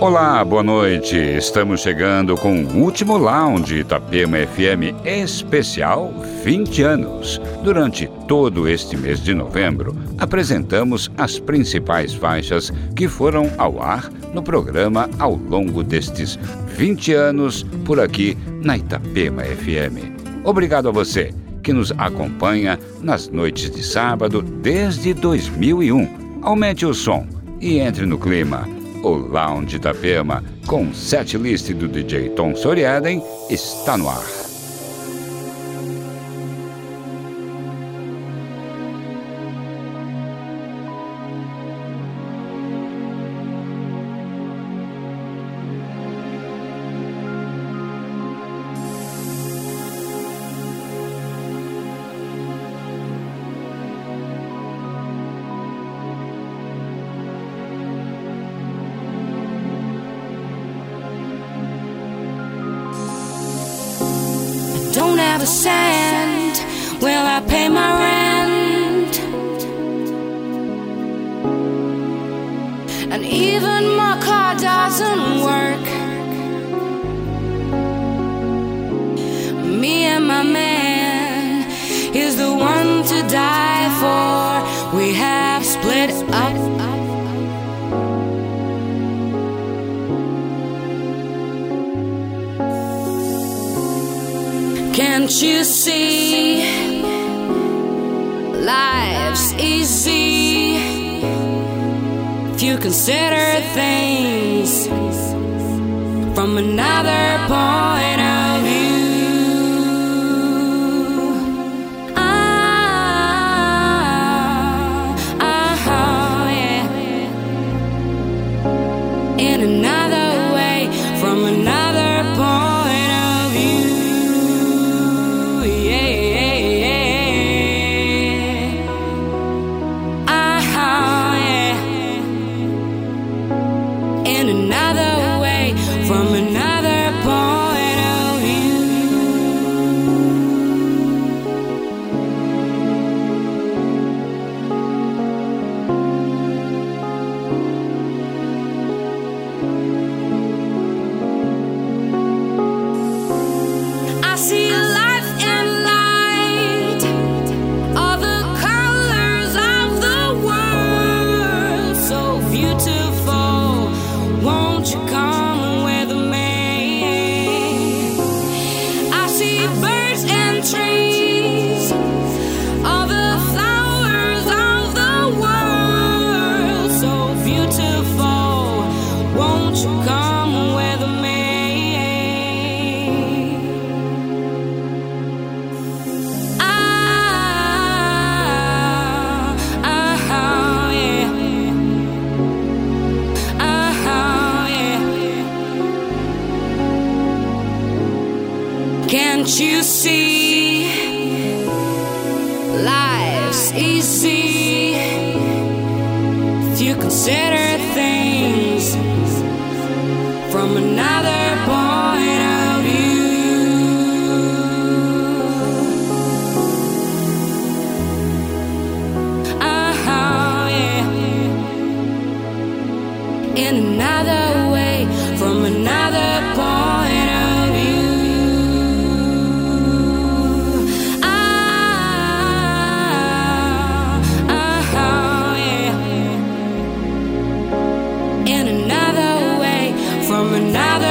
Olá, boa noite. Estamos chegando com o último Lounge Itapema FM especial 20 anos. Durante todo este mês de novembro, apresentamos as principais faixas que foram ao ar no programa ao longo destes 20 anos por aqui na Itapema FM. Obrigado a você que nos acompanha nas noites de sábado desde 2001. Aumente o som e entre no clima o Lounge da Pema, com set list do DJ Tom Soriaden, está no ar. in another from another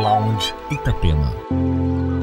Lounge Itapema.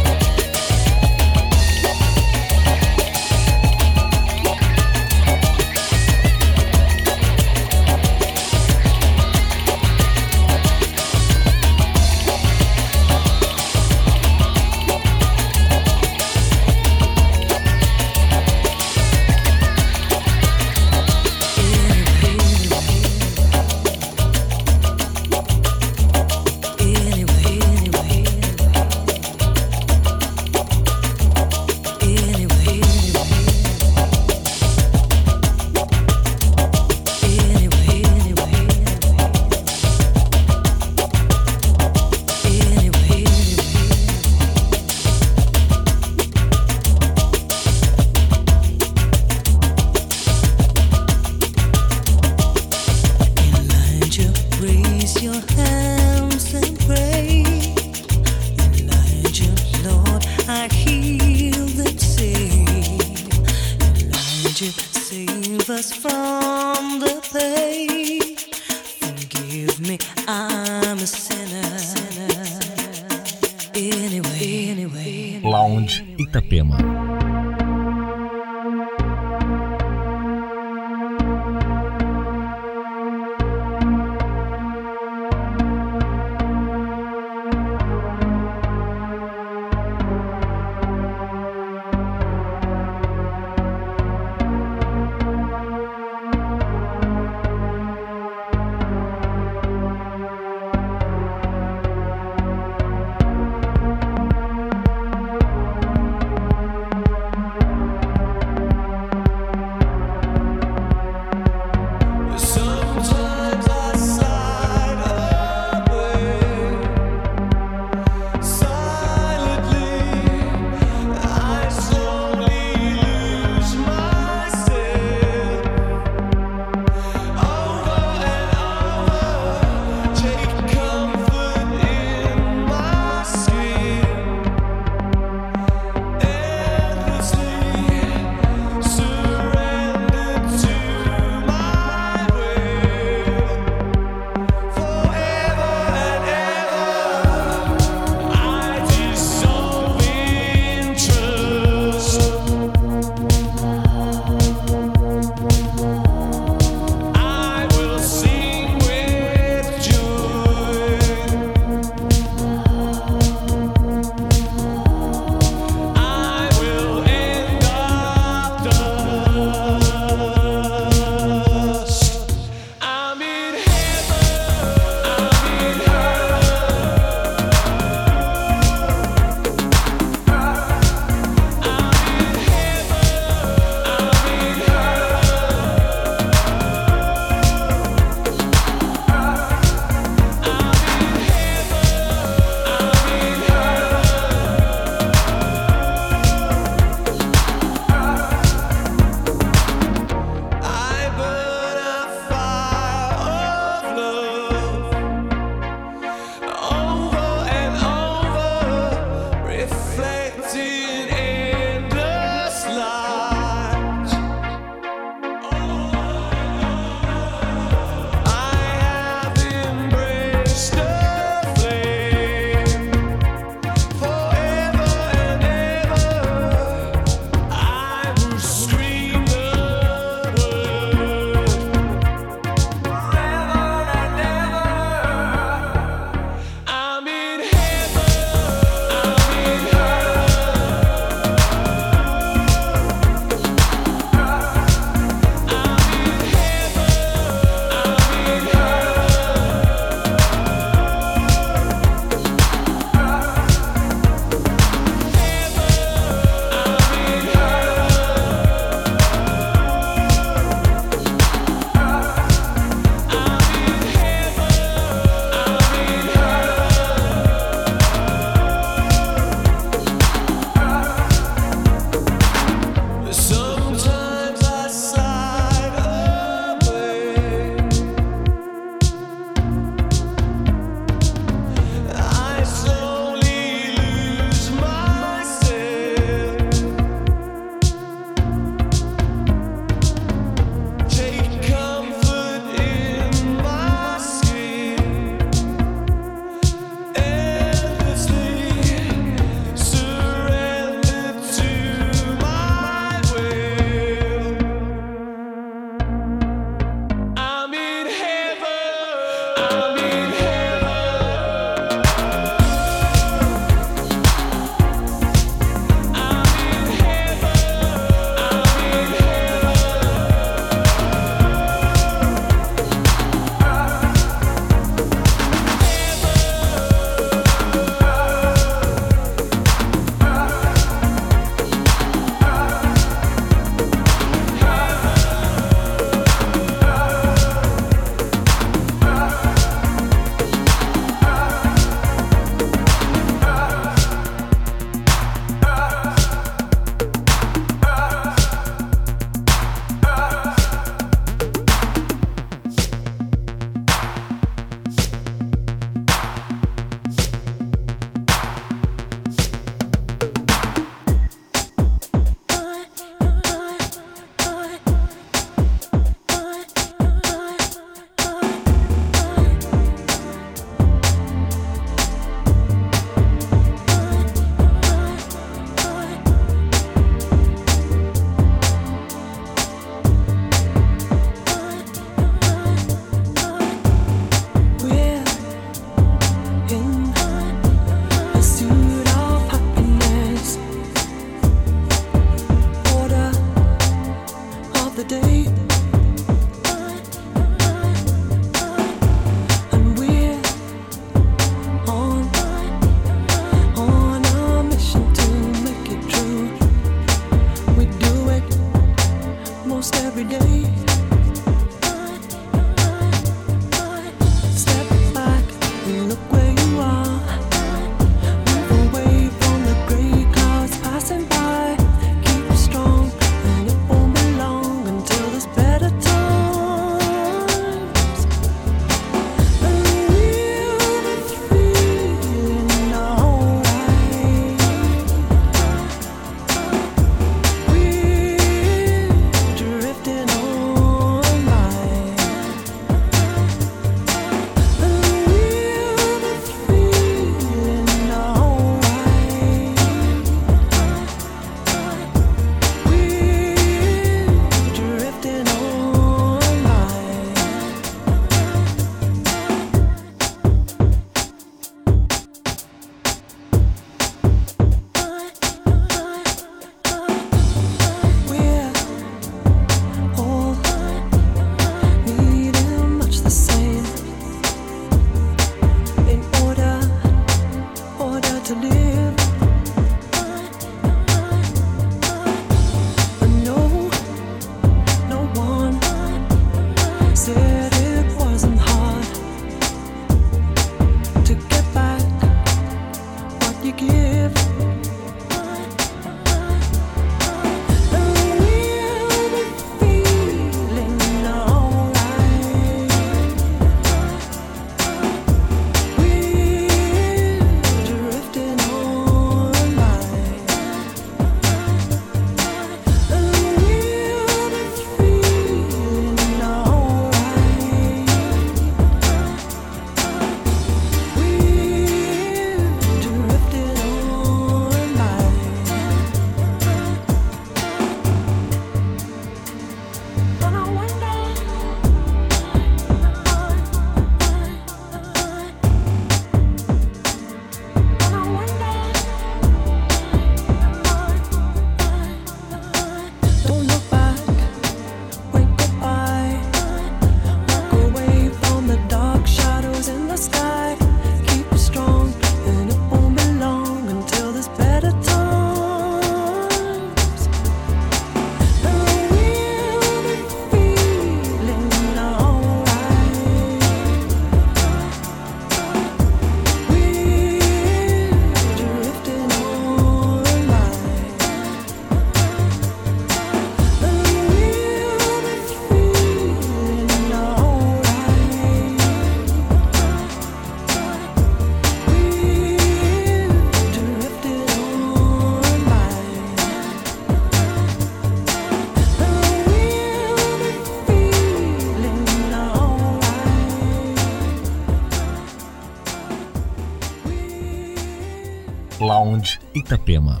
Lounge Itapema.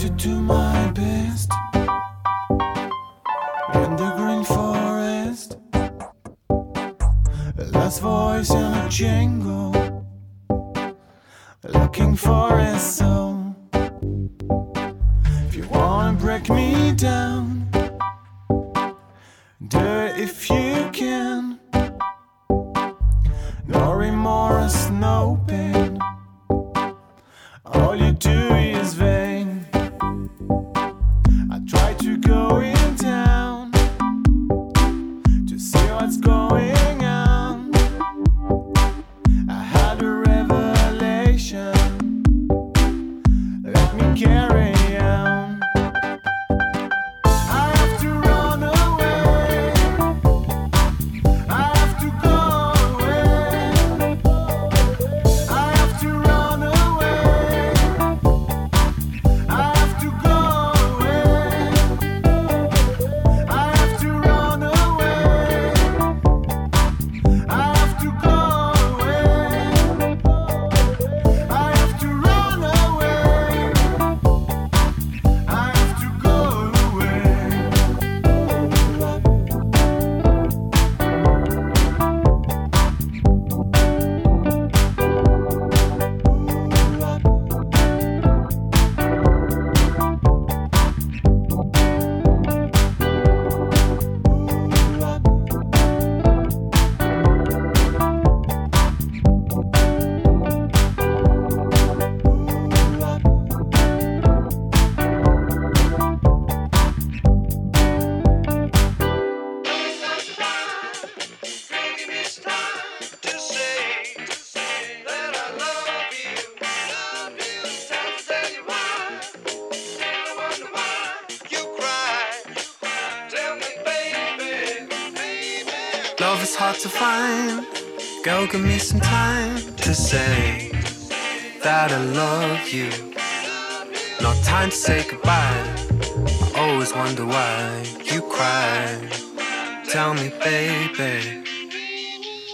To do my best in the green forest. A Last voice in a jingle, Love is hard to find. Girl, give me some time to say that I love you. Not time to say goodbye. I always wonder why you cry. Tell me, baby.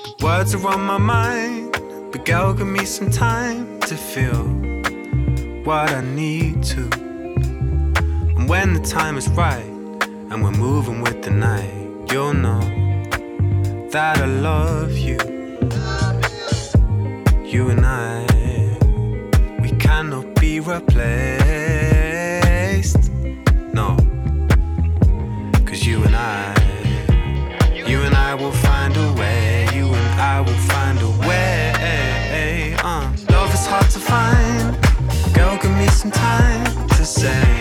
The words are on my mind, but girl, give me some time to feel what I need to. And when the time is right, and we're moving with the night, you'll know that I love you. You and I, we cannot be replaced. No, cause you and I, you and I will find a way. You and I will find a way. Uh, love is hard to find. Girl, give me some time to say